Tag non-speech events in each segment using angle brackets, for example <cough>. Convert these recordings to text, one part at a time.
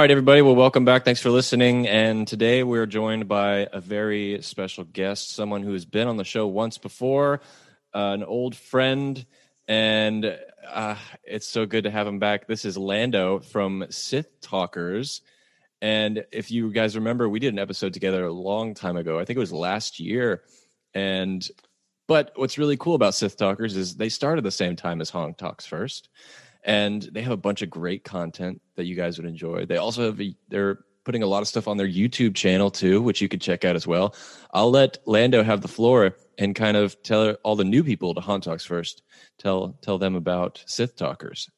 right, everybody. Well, welcome back. Thanks for listening. And today we're joined by a very special guest, someone who has been on the show once before, uh, an old friend. And uh, it's so good to have him back. This is Lando from Sith Talkers. And if you guys remember, we did an episode together a long time ago. I think it was last year. And but what's really cool about Sith Talkers is they started the same time as Han Talks First, and they have a bunch of great content that you guys would enjoy. They also have a, they're putting a lot of stuff on their YouTube channel too, which you could check out as well. I'll let Lando have the floor and kind of tell all the new people to Han Talks First. Tell tell them about Sith Talkers.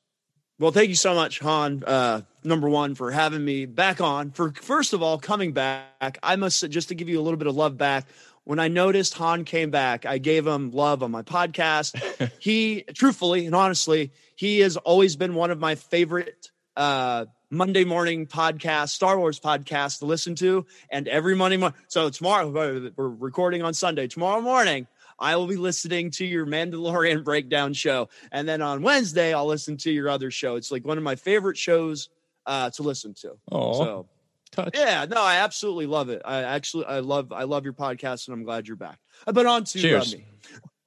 Well, thank you so much, Han. Uh, number one, for having me back on. For first of all, coming back, I must just to give you a little bit of love back. When I noticed Han came back, I gave him love on my podcast. <laughs> he, truthfully and honestly, he has always been one of my favorite uh, Monday morning podcast, Star Wars podcast to listen to. And every Monday morning, so tomorrow we're recording on Sunday. Tomorrow morning, I will be listening to your Mandalorian <laughs> breakdown show. And then on Wednesday, I'll listen to your other show. It's like one of my favorite shows uh, to listen to. Oh, So touch. yeah, no, I absolutely love it. I actually, I love, I love your podcast, and I'm glad you're back. But on to uh, Cheers. me.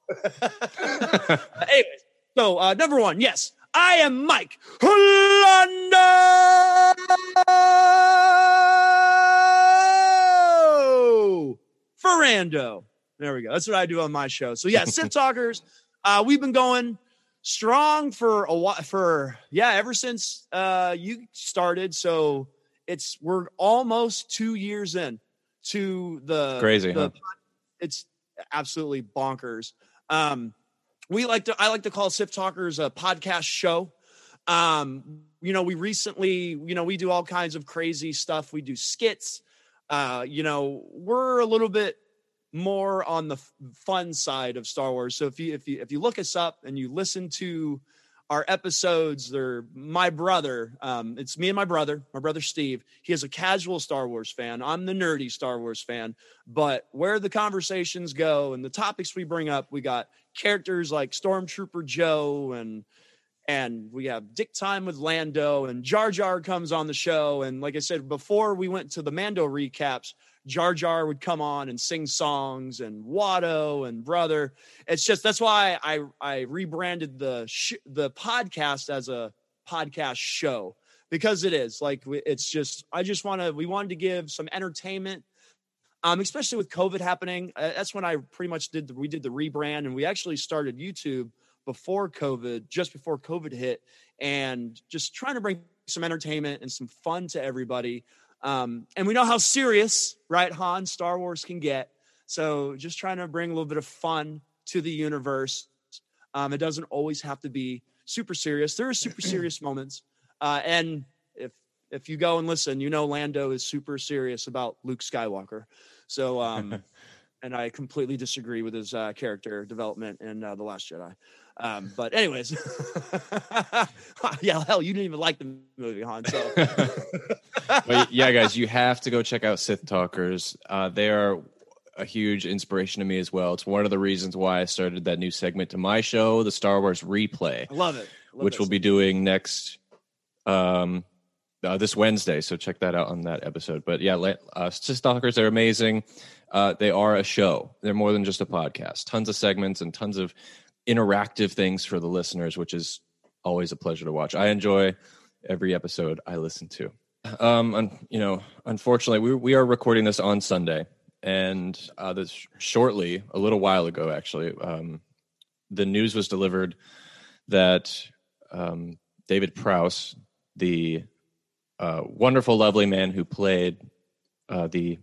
<laughs> Anyways, so uh, number one, yes, I am Mike Lando Ferrando. There we go. That's what I do on my show. So yeah, Sith <laughs> Talkers. Uh, we've been going strong for a while. For yeah, ever since uh, you started. So it's we're almost two years in to the Crazy, the huh? it's absolutely bonkers. Um, we like to I like to call Sif Talkers a podcast show. Um, you know, we recently, you know, we do all kinds of crazy stuff. We do skits. Uh, you know, we're a little bit more on the fun side of Star Wars. So if you if you if you look us up and you listen to our episodes, they're my brother. Um, it's me and my brother, my brother Steve. He is a casual Star Wars fan. I'm the nerdy Star Wars fan. But where the conversations go and the topics we bring up, we got characters like Stormtrooper Joe and and we have Dick Time with Lando and Jar Jar comes on the show. And like I said, before we went to the Mando recaps, Jar Jar would come on and sing songs and Watto and brother. It's just that's why I I rebranded the sh- the podcast as a podcast show because it is like it's just I just want to we wanted to give some entertainment um, especially with COVID happening. Uh, that's when I pretty much did the, we did the rebrand and we actually started YouTube before COVID, just before COVID hit, and just trying to bring some entertainment and some fun to everybody. Um, and we know how serious, right, Han, Star Wars can get. So just trying to bring a little bit of fun to the universe. Um, it doesn't always have to be super serious. There are super <clears throat> serious moments, uh, and if if you go and listen, you know Lando is super serious about Luke Skywalker. So, um, <laughs> and I completely disagree with his uh, character development in uh, the Last Jedi. Um, but anyways, <laughs> yeah, hell, you didn't even like the movie, Han. So <laughs> yeah, guys, you have to go check out Sith Talkers. Uh, they are a huge inspiration to me as well. It's one of the reasons why I started that new segment to my show, the Star Wars Replay, I love it. I love which that we'll be doing next um, uh, this Wednesday. So check that out on that episode. But yeah, uh, Sith Talkers are amazing. Uh, they are a show. They're more than just a podcast. Tons of segments and tons of interactive things for the listeners, which is always a pleasure to watch. I enjoy every episode I listen to. Um, you know, unfortunately, we we are recording this on Sunday, and uh, this shortly, a little while ago, actually, um, the news was delivered that um, David Prowse, the uh, wonderful, lovely man who played uh, the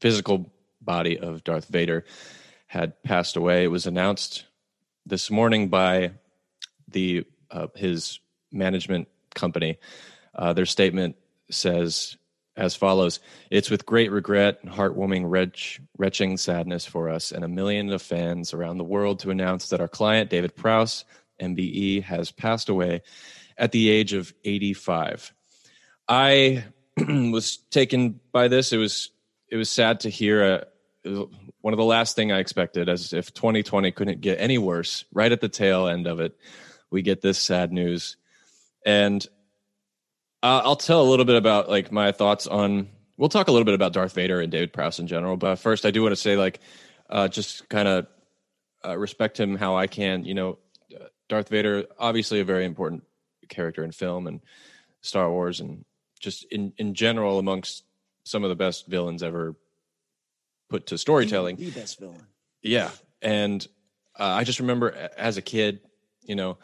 physical body of Darth Vader, had passed away. It was announced this morning by the uh, his management company. Uh, their statement says as follows It's with great regret and heartwarming retch, retching sadness for us and a million of fans around the world to announce that our client, David Prowse, MBE, has passed away at the age of 85. I <clears throat> was taken by this. It was it was sad to hear. Uh, one of the last thing I expected, as if 2020 couldn't get any worse. Right at the tail end of it, we get this sad news, and uh, I'll tell a little bit about like my thoughts on. We'll talk a little bit about Darth Vader and David Prowse in general, but first I do want to say like, uh, just kind of uh, respect him how I can. You know, Darth Vader obviously a very important character in film and Star Wars and just in in general amongst some of the best villains ever put to storytelling. The, the best villain. Yeah, and uh, I just remember as a kid, you know,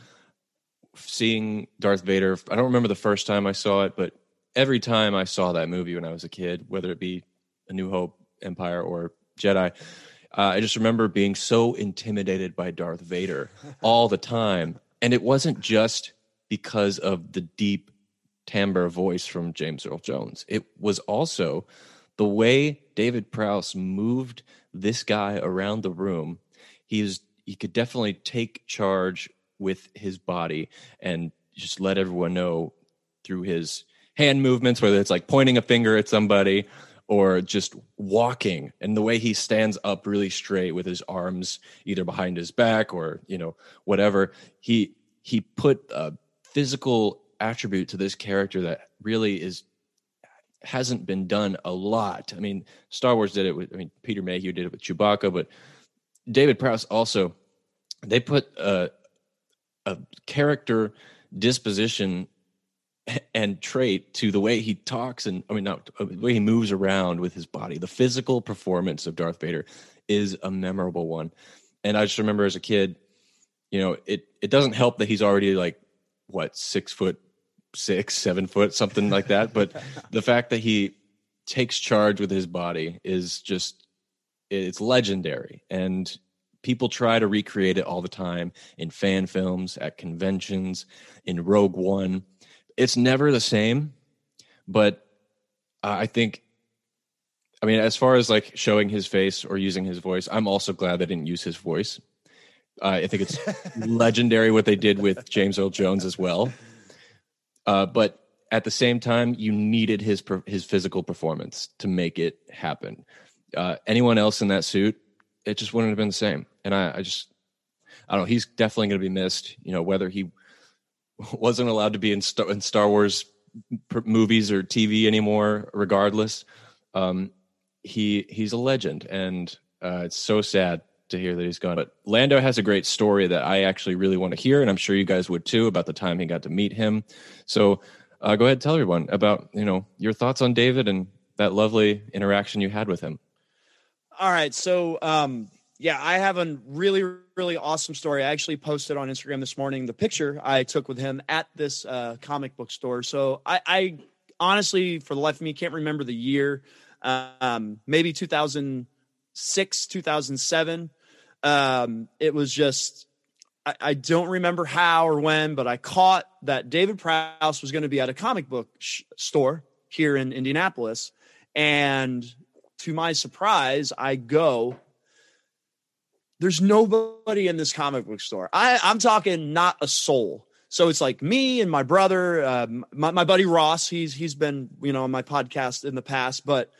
seeing Darth Vader. I don't remember the first time I saw it, but every time I saw that movie when I was a kid, whether it be A New Hope, Empire, or Jedi, uh, I just remember being so intimidated by Darth Vader <laughs> all the time. And it wasn't just because of the deep timbre voice from James Earl Jones. It was also the way David Prowse moved this guy around the room. He was he could definitely take charge with his body and just let everyone know through his hand movements, whether it's like pointing a finger at somebody or just walking and the way he stands up really straight with his arms either behind his back or you know whatever he he put a physical attribute to this character that really is hasn't been done a lot. I mean, Star Wars did it with I mean Peter Mayhew did it with Chewbacca, but David Prowse also they put a a character disposition <laughs> and trait to the way he talks and I mean not uh, the way he moves around with his body. The physical performance of Darth Vader is a memorable one. And I just remember as a kid, you know, it it doesn't help that he's already like what six foot six, seven foot, something like that. But the fact that he takes charge with his body is just it's legendary. And people try to recreate it all the time in fan films, at conventions, in Rogue One. It's never the same, but I think I mean, as far as like showing his face or using his voice, I'm also glad they didn't use his voice. Uh, I think it's <laughs> legendary what they did with James Earl Jones as well. Uh, but at the same time, you needed his his physical performance to make it happen. Uh, anyone else in that suit, it just wouldn't have been the same. And I, I just, I don't know. He's definitely going to be missed. You know, whether he <laughs> wasn't allowed to be in Star, in Star Wars movies or TV anymore, regardless, um, he he's a legend, and uh, it's so sad to hear that he's gone. But Lando has a great story that I actually really want to hear, and I'm sure you guys would too about the time he got to meet him. So uh, go ahead, and tell everyone about you know your thoughts on David and that lovely interaction you had with him. All right, so um, yeah, I have a really really awesome story. I actually posted on Instagram this morning the picture I took with him at this uh, comic book store. So I, I honestly, for the life of me, can't remember the year. Um, maybe 2006, 2007. Um, it was just, I, I, don't remember how or when, but I caught that David Prowse was going to be at a comic book sh- store here in Indianapolis. And to my surprise, I go. There's nobody in this comic book store. I, I'm talking not a soul. So it's like me and my brother, uh, my, my buddy Ross. He's he's been you know on my podcast in the past, but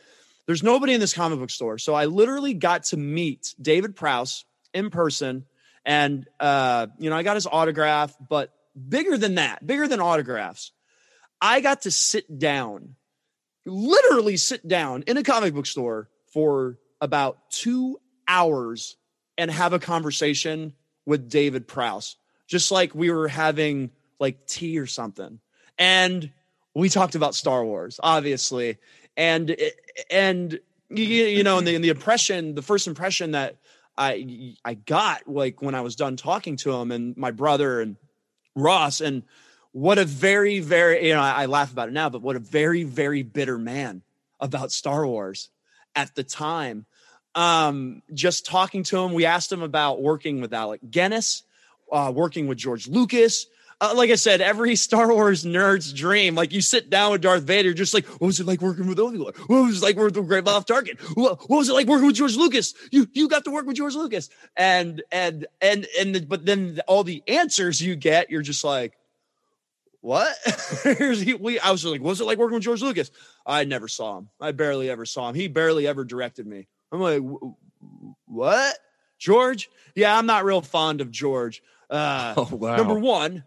there's nobody in this comic book store. So I literally got to meet David Prowse in person. And, uh, you know, I got his autograph, but bigger than that, bigger than autographs, I got to sit down, literally sit down in a comic book store for about two hours and have a conversation with David Prowse, just like we were having like tea or something. And we talked about Star Wars, obviously. And, and, you, you know, and the, and the impression, the first impression that I I got like when I was done talking to him and my brother and Ross and what a very very you know I, I laugh about it now but what a very very bitter man about Star Wars at the time. Um just talking to him we asked him about working with Alec Guinness uh working with George Lucas uh, like I said, every <laughs> Star Wars nerd's dream. Like you sit down with Darth Vader, just like, what was it like working with Obi Wan? What was it like working with Great Moff Tarkin? What, what was it like working with George Lucas? You you got to work with George Lucas, and and and and but then all the answers you get, you're just like, what? <laughs> we, I was like, what was it like working with George Lucas? I never saw him. I barely ever saw him. He barely ever directed me. I'm like, what? George? Yeah, I'm not real fond of George. Uh, <laughs> oh, wow. Number one,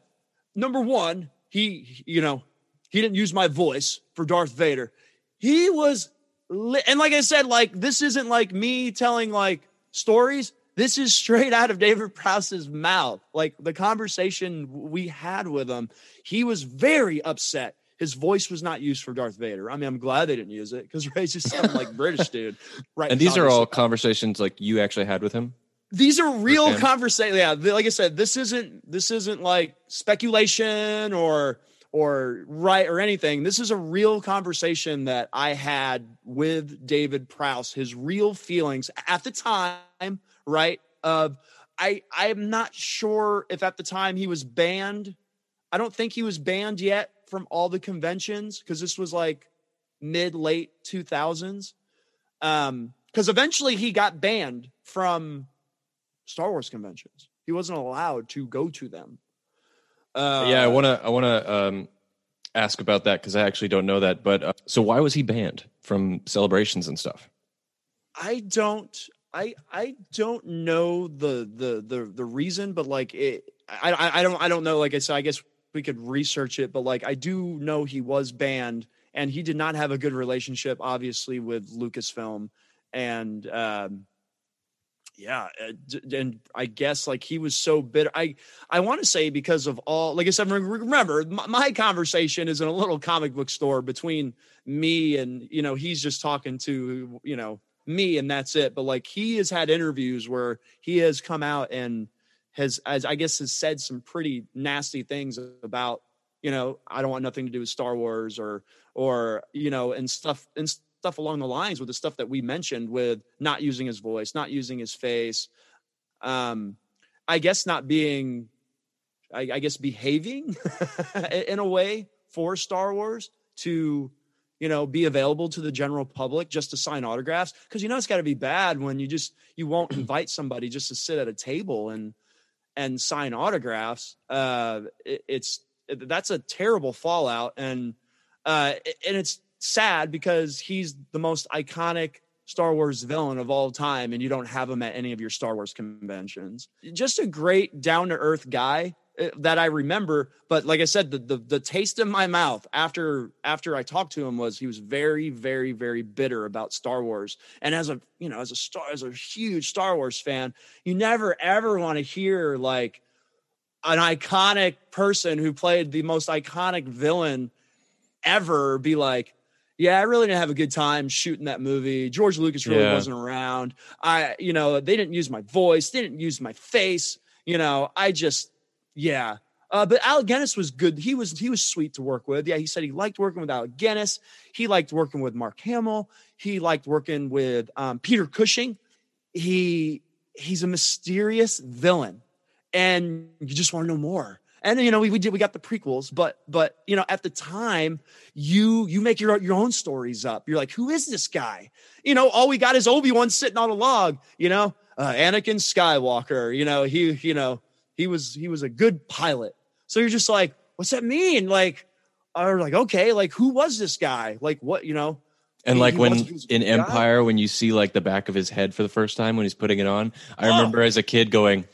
number one, he, you know, he didn't use my voice for Darth Vader. He was, li- and like I said, like this isn't like me telling like stories. This is straight out of David Prowse's mouth. Like the conversation we had with him, he was very upset. His voice was not used for Darth Vader. I mean, I'm glad they didn't use it because <laughs> Ray just sounded like British dude. Right. And these are all conversations like you actually had with him these are real conversations. Yeah, like I said, this isn't this isn't like speculation or or right or anything. This is a real conversation that I had with David Prowse. His real feelings at the time, right? Of I I'm not sure if at the time he was banned. I don't think he was banned yet from all the conventions because this was like mid late 2000s. Um, because eventually he got banned from Star Wars conventions. He wasn't allowed to go to them. Uh, yeah, I want to I want to um, ask about that because I actually don't know that. But uh, so why was he banned from celebrations and stuff? I don't I I don't know the the the the reason, but like it, I I don't I don't know. Like I said, I guess we could research it, but like I do know he was banned, and he did not have a good relationship, obviously, with Lucasfilm, and um, yeah uh, and i guess like he was so bitter i i want to say because of all like i said remember my, conversation is in a little comic book store between me and you know he's just talking to you know me and that's it but like he has had interviews where he has come out and has as i guess has said some pretty nasty things about you know i don't want nothing to do with star wars or or you know and stuff and stuff along the lines with the stuff that we mentioned with not using his voice, not using his face. Um, I guess not being, I, I guess behaving <laughs> in a way for Star Wars to, you know, be available to the general public just to sign autographs. Cause you know, it's got to be bad when you just, you won't <clears throat> invite somebody just to sit at a table and, and sign autographs. Uh, it, it's, it, that's a terrible fallout. And, uh, and it's sad because he's the most iconic Star Wars villain of all time, and you don't have him at any of your Star Wars conventions. Just a great down to earth guy eh, that I remember. But like I said, the, the, the taste in my mouth after after I talked to him was he was very very very bitter about Star Wars. And as a you know as a star as a huge Star Wars fan, you never ever want to hear like an iconic person who played the most iconic villain ever be like yeah, I really didn't have a good time shooting that movie. George Lucas really yeah. wasn't around. I, you know, they didn't use my voice, they didn't use my face. You know, I just, yeah. Uh, but Alec Guinness was good. He was he was sweet to work with. Yeah, he said he liked working with Alec Guinness. He liked working with Mark Hamill. He liked working with um, Peter Cushing. He he's a mysterious villain, and you just want to know more and you know we, we did we got the prequels but but you know at the time you you make your your own stories up. You're like who is this guy? You know all we got is obi-wan sitting on a log you know? Uh, anakin skywalker you know he you know he was he was a good pilot. So you're just like what's that mean? Like or like okay like who was this guy? Like what you know? And like when in Empire, when you see like the back of his head for the first time when he's putting it on, I oh. remember as a kid going,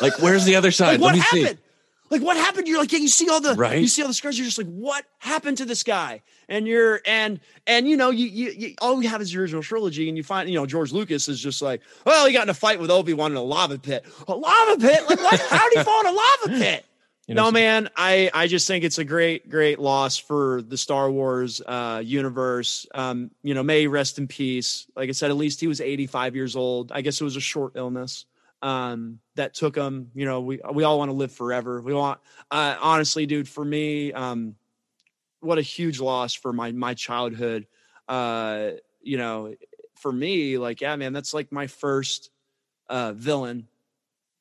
like, where's the other side? Like, what happened? See. Like what happened? You're like, yeah, you see all the right. You see all the scars. You're just like, what happened to this guy? And you're and and you know, you you, you all you have is your original trilogy, and you find you know George Lucas is just like, well, he got in a fight with Obi Wan in a lava pit. A lava pit? Like what? <laughs> How did he fall in a lava pit? You know, no, man, I I just think it's a great great loss for the Star Wars uh, universe. Um, you know, may rest in peace. Like I said, at least he was 85 years old. I guess it was a short illness um, that took him. You know, we we all want to live forever. We want, uh, honestly, dude. For me, um, what a huge loss for my my childhood. Uh, you know, for me, like, yeah, man, that's like my first uh, villain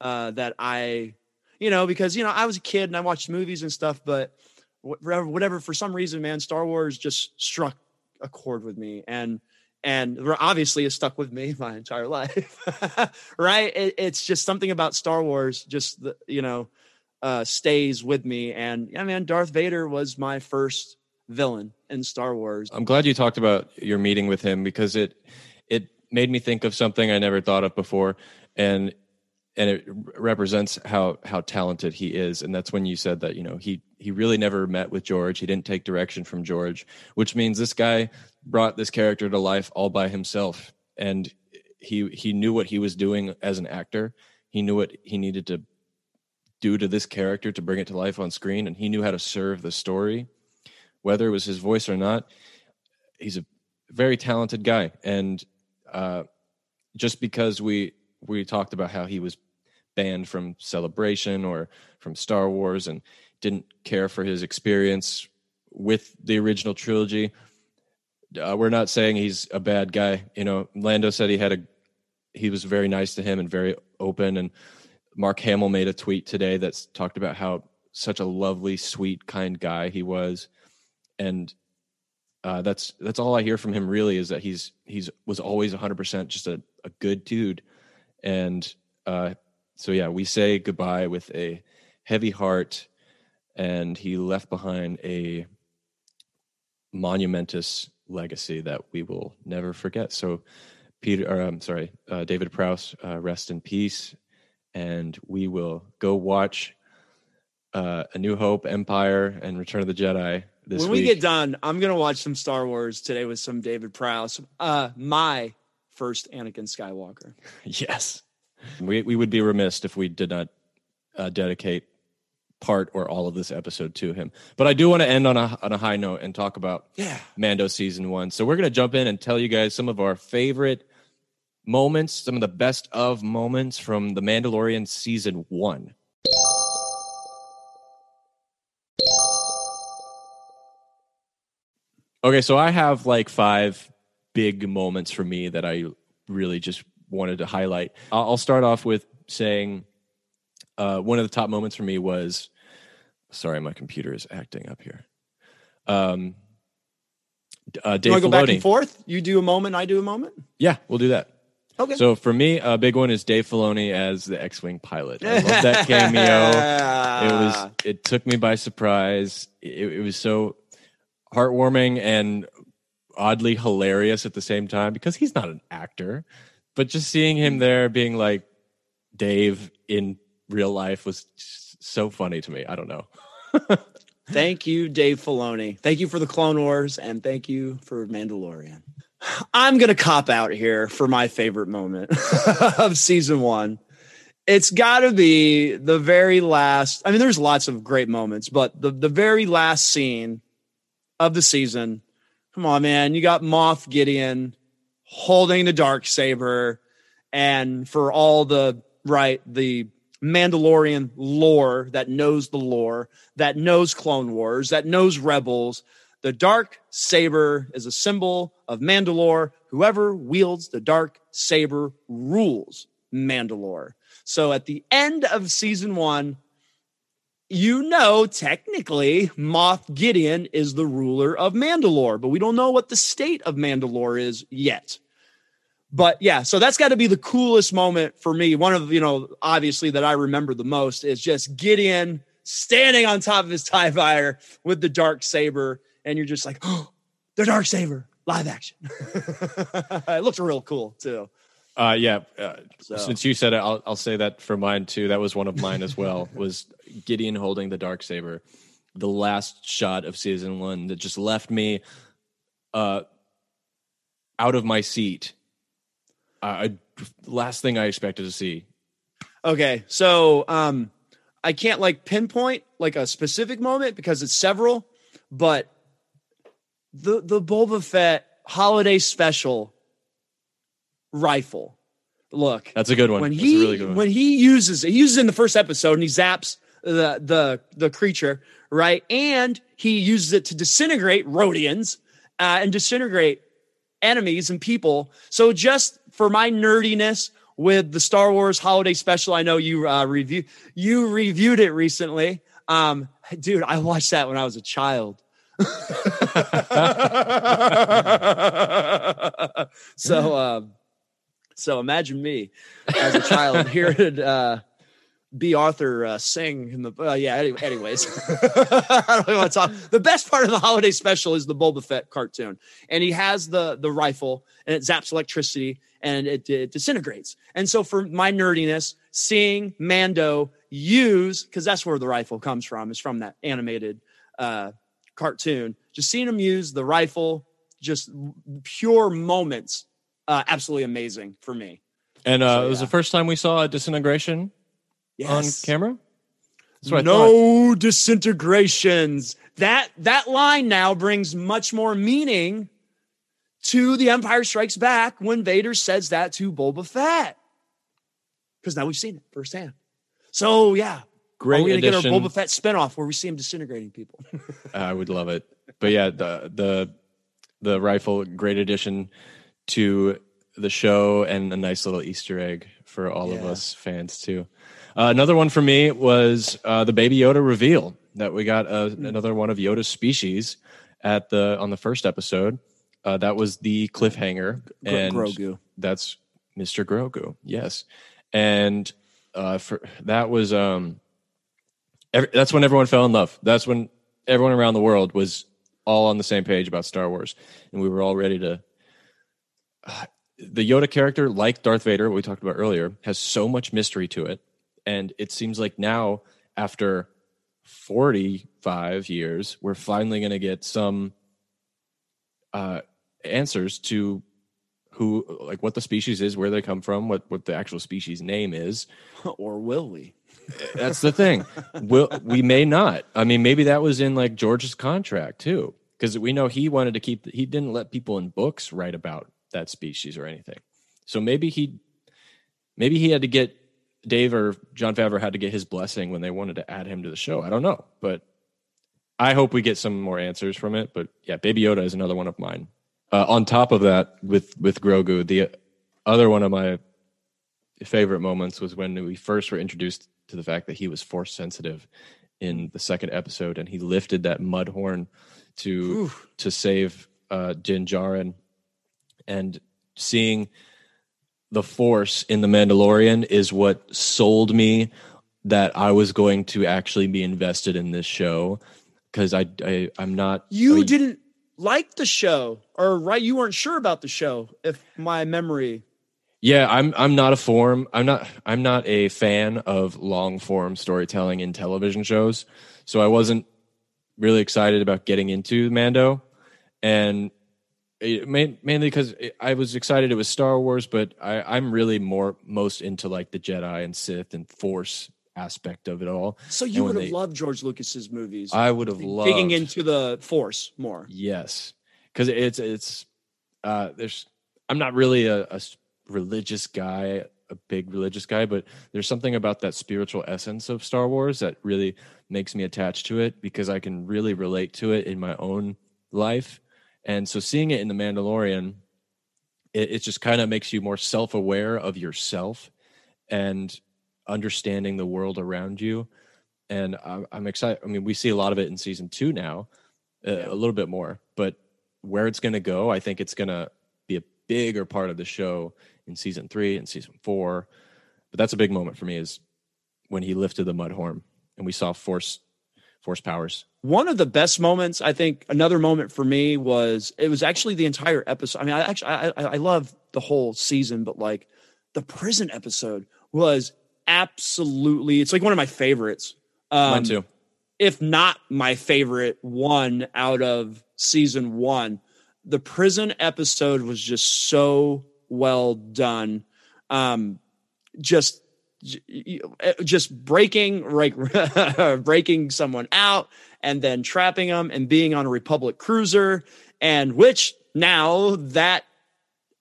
uh, that I. you know, because you know I was a kid and I watched movies and stuff, but whatever, whatever for some reason, man, Star Wars just struck a chord with me, and and obviously has stuck with me <laughs> my entire life, <laughs> right? It, it's just something about Star Wars, just the, you know, uh, stays with me, and yeah, man, Darth Vader was my first villain in Star Wars. I'm glad you talked about your meeting with him because it it made me think of something I never thought of before, and and it represents how how talented he is and that's when you said that you know he he really never met with george he didn't take direction from george which means this guy brought this character to life all by himself. And he he knew what he was doing as an actor. He knew what he needed to do to this character to bring it to life on screen and he knew how to serve the story. Whether it was his voice or not he's a very talented guy. And uh, just because we we talked about how he was banned from Celebration or from Star Wars and didn't care for his experience with the original trilogy. Uh, we're not saying he's a bad guy. You know, Lando said he had a he was very nice to him and very open. And Mark Hamill made a tweet today that's talked about how such a lovely, sweet, kind guy he was. And uh, that's that's all I hear from him. Really, is that he's he's was always 100 percent just a, a good dude, and uh, so yeah, we say goodbye with a heavy heart, and he left behind a monumentous legacy that we will never forget. So, Peter, or, I'm sorry, uh, David Prowse, uh, rest in peace, and we will go watch uh, A New Hope, Empire, and Return of the Jedi. This when week. we get done, I'm gonna watch some Star Wars today with some David Prowse. Uh, my first Anakin Skywalker. <laughs> yes. We we would be remiss if we did not uh, dedicate part or all of this episode to him. But I do want to end on a on a high note and talk about yeah. Mando season 1. So we're going to jump in and tell you guys some of our favorite moments, some of the best of moments from The Mandalorian season 1. Okay, so I have like 5 big moments for me that I really just wanted to highlight. I'll start off with saying uh, one of the top moments for me was sorry, my computer is acting up here. Um, uh, Dave you go Filoni. back and forth? You do a moment, I do a moment. Yeah, we'll do that. Okay. So for me, a big one is Dave Filoni as the X-wing pilot. I love that <laughs> cameo. It was. It took me by surprise. It, it was so heartwarming and oddly hilarious at the same time because he's not an actor but just seeing him there being like Dave in real life was so funny to me. I don't know. <laughs> thank you, Dave Filoni. Thank you for the Clone Wars and thank you for Mandalorian. I'm going to cop out here for my favorite moment <laughs> of season one. It's got to be the very last. I mean, there's lots of great moments, but the, the very last scene of the season. Come on, man. You got Moff Gideon holding the dark saber and for all the right the mandalorian lore that knows the lore that knows clone wars that knows rebels. The dark saber is a symbol of mandalore. Whoever wields the dark saber rules mandalore. So at the end of season 1 you know, technically, Moff Gideon is the ruler of Mandalore, but we don't know what the state of Mandalore is yet. But yeah, so that's got to be the coolest moment for me. One of, you know, obviously that I remember the most is just Gideon standing on top of his TIE fighter with the dark saber. And you're just like, oh, the dark saber, live action. <laughs> it looks real cool too. Uh, yeah. Uh, so. Since you said it, I'll, I'll say that for mine too. That was one of mine as well. <laughs> was Gideon holding the dark saber, the last shot of season one that just left me uh, out of my seat. Uh, I, last thing I expected to see. Okay, so um, I can't like pinpoint like a specific moment because it's several, but the the Boba Fett holiday special rifle. Look, that's a good one. When that's he really one. when he uses it, he uses it in the first episode and he zaps the the the creature right, and he uses it to disintegrate Rodians uh, and disintegrate enemies and people. So just for my nerdiness, with the Star Wars Holiday Special. I know you uh, review you reviewed it recently. Um, dude, I watched that when I was a child. <laughs> so, um, so imagine me as a child hearing uh, Bea Arthur uh, sing in the. Uh, yeah. Any, anyways, <laughs> I don't want to talk. The best part of the holiday special is the Boba Fett cartoon, and he has the the rifle, and it zaps electricity, and it, it disintegrates. And so, for my nerdiness, seeing Mando use because that's where the rifle comes from is from that animated uh, cartoon. Just seeing him use the rifle, just pure moments, uh, absolutely amazing for me. And uh, So, it was the first time we saw a disintegration on camera. Thought. no disintegrations. That that line now brings much more meaning to The Empire Strikes Back when Vader says that to Boba Fett. Because now we've seen it firsthand. So yeah, Great are we gonna addition. get our Boba Fett spinoff where we see him disintegrating people? <laughs> I would love it. But yeah, the the the rifle, great addition to the show and a nice little Easter egg for all of us fans too. Uh, another one for me was uh, the Baby Yoda reveal that we got uh, Hmm. another one of Yoda's species at the on the first episode. Uh, that was the cliffhanger, Gro- and Grogu. that's Mr. Grogu. Yes, and uh, for that was um, every, that's when everyone fell in love. That's when everyone around the world was all on the same page about Star Wars, and we were all ready to. Uh, <sighs> the Yoda character, like Darth Vader, what we talked about earlier, has so much mystery to it, and it seems like now, after forty-five years, we're finally going to get some uh, answers to who, like, what the species is, where they come from, what what the actual species name is, <laughs> or will we? that's the thing. Will we may not. I mean, maybe that was in like George's contract too, because we know he wanted to keep. He didn't let people in books write about that species or anything. So maybe he, maybe he had to get Dave or Jon Favreau had to get his blessing when they wanted to add him to the show. I don't know, but I hope we get some more answers from it. But yeah, Baby Yoda is another one of mine. Uh, on top of that, with with Grogu, the other one of my favorite moments was when we first were introduced to the fact that he was force sensitive in the second episode, and he lifted that mud horn to to save uh, Din Djarin, and seeing the force in the Mandalorian is what sold me that I was going to actually be invested in this show because I, I I'm not You I- didn't like the show, or right? You weren't sure about the show, if my memory. Yeah, I'm I'm not a form. I'm not I'm not a fan of long form storytelling in television shows. So I wasn't really excited about getting into Mando, and mainly because I was excited it was Star Wars, but I, I'm really more most into like the Jedi and Sith and Force aspect of it all. So you would have they- loved George Lucas's movies. I would have loved digging into the Force more. Yes, because it's it's uh, there's I'm not really a religious guy, a big religious guy, but there's something about that spiritual essence of Star Wars that really makes me attached to it because I can really relate to it in my own life, and so seeing it in the Mandalorian, it, it just kind of makes you more self aware of yourself and understanding the world around you. And I'm, I'm excited. I mean, we see a lot of it in season two now, uh, a little bit more, but where it's going to go, I think it's going to be a bigger part of the show in season three and season four. But that's a big moment for me is when he lifted the mud horn and we saw force force powers. One of the best moments, I think, another moment for me was it was actually the entire episode. I mean, I actually I, I, I love the whole season, but like the prison episode was absolutely it's like one of my favorites. Um, Mine too. if not my favorite one out of season one. The prison episode was just so well done. Um, just just breaking like <laughs> breaking someone out and then trapping them and being on a republic cruiser and which now that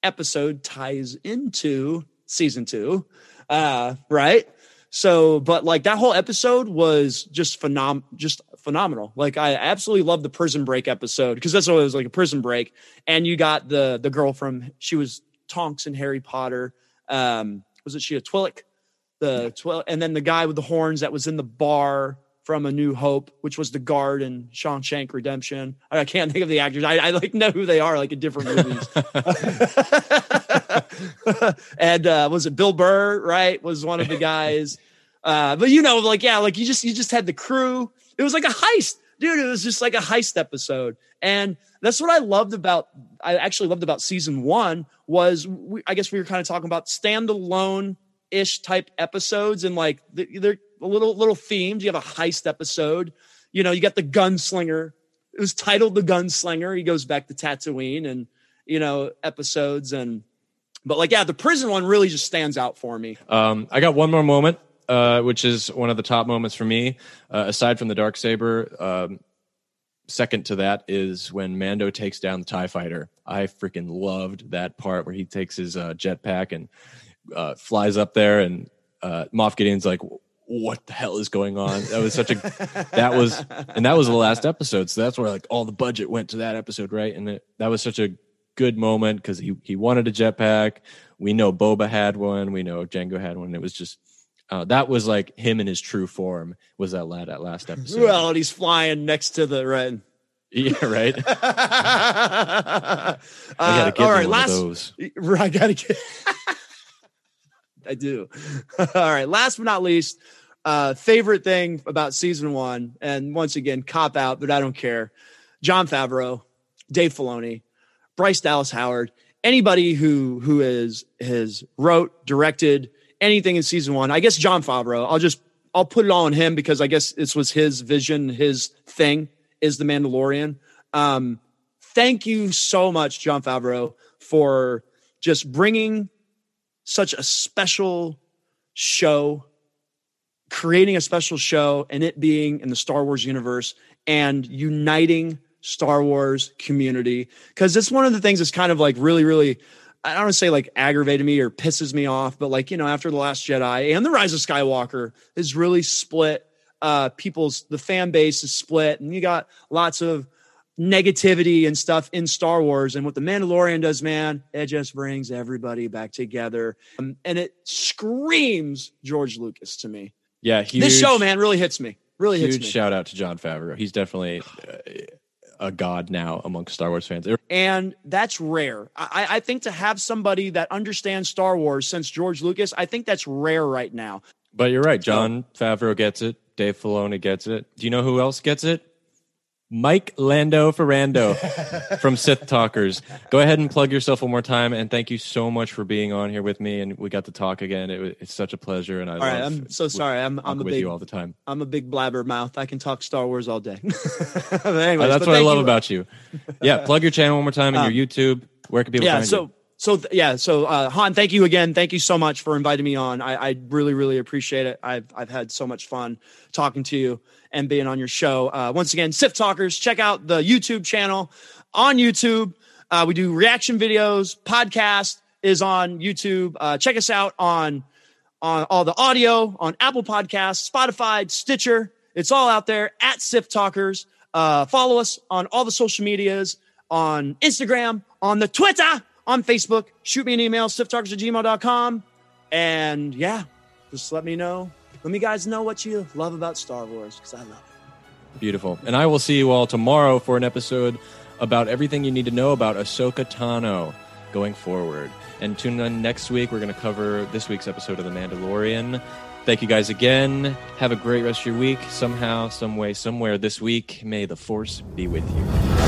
episode ties into season 2 uh right so but like that whole episode was just phenom just phenomenal like i absolutely love the prison break episode because that's what it was like a prison break and you got the the girl from she was tonks in harry potter um was it she a Twi'lek? The Twill, and then the guy with the horns that was in the bar from A New Hope, which was the guard in Shawshank Redemption. I can't think of the actors. I, I like know who they are, like in different movies. <laughs> <laughs> and uh, was it Bill Burr? Right, was one of the guys. <laughs> Uh, but you know, like yeah, like you just you just had the crew. It was like a heist, dude. It was just like a heist episode, and that's what I loved about. I actually loved about season one was we, I guess we were kind of talking about standalone ish type episodes, and like they're a little little themed. You have a heist episode. You know, you got the gunslinger. It was titled the gunslinger. He goes back to Tatooine and you know episodes and but like yeah, the prison one really just stands out for me. Um, I got one more moment, uh, which is one of the top moments for me, uh, aside from the dark saber. Um, second to that is when Mando takes down the Tie Fighter. I freaking loved that part where he takes his uh, jetpack and uh, flies up there, and uh, Moff Gideon's like, "What the hell is going on?" That was such a that was, and that was the last episode. So that's where like all the budget went to that episode, right? And it, that was such a good moment because he he wanted a jetpack. We know Boba had one. We know Jango had one. It was just uh, that was like him in his true form. Was that lad that last episode? Well, and he's flying next to the red. Yeah, right. <laughs> uh, I gotta get all one right, of those. <laughs> I gotta get. I do. <laughs> all right. Last but not least, uh, favorite thing about season one, and once again, cop out, but I don't care. Jon Favreau, Dave Filoni, Bryce Dallas Howard, anybody who who is has wrote, directed anything in season one. I guess Jon Favreau. I'll just I'll put it all on him because I guess this was his vision, his thing is the Mandalorian. Um, thank you so much, Jon Favreau, for just bringing such a special show, creating a special show, and it being in the Star Wars universe and uniting Star Wars community. Because it's one of the things that's kind of like really, really, I don't want to say like aggravated me or pisses me off, but like, you know, after The Last Jedi and The Rise of Skywalker is really split. Uh, people's, the fan base is split, and you got lots of negativity and stuff in Star Wars. And what The Mandalorian does, man, it just brings everybody back together. Um, and it screams George Lucas to me. Yeah, huge, this show, man, really hits me. Really hits Huge me. shout out to Jon Favreau. He's definitely uh, a god now amongst Star Wars fans. and that's rare. I, I think to have somebody that understands Star Wars since George Lucas, I think that's rare right now. But you're right. Jon Favreau gets it. Dave Filoni gets it. Do you know who else gets it? Mike Lando Ferrando <laughs> from Sith Talkers. Go ahead and plug yourself one more time, and thank you so much for being on here with me. And we got to talk again. It, was- it's such a pleasure, and I All right, I'm so sorry. I'm I'm a with big you all the time. I'm a big blabbermouth. I can talk Star Wars all day. <laughs> but anyways, Uh, that's what I love you. about you. Yeah, plug your channel one more time and Um, your YouTube. Where can people yeah find so you? so th- yeah so uh han thank you again thank you so much for inviting me on i i really really appreciate it i've i've had so much fun talking to you and being on your show uh once again sif talkers check out the youtube channel on youtube uh we do reaction videos podcast is on youtube uh check us out on on all the audio on Apple Podcasts, Spotify, Stitcher. It's all out there at Sif Talkers. Uh, follow us on all the social medias on Instagram, on the Twitter, on Facebook. Shoot me an email, siftalkers at gmail.com. And yeah, just let me know. Let me guys know what you love about Star Wars because I love it. Beautiful. And I will see you all tomorrow for an episode about everything you need to know about Ahsoka Tano going forward. And tune in next week. We're going to cover this week's episode of The Mandalorian. Thank you guys again. Have a great rest of your week. Somehow, some way, somewhere this week, may the force be with you.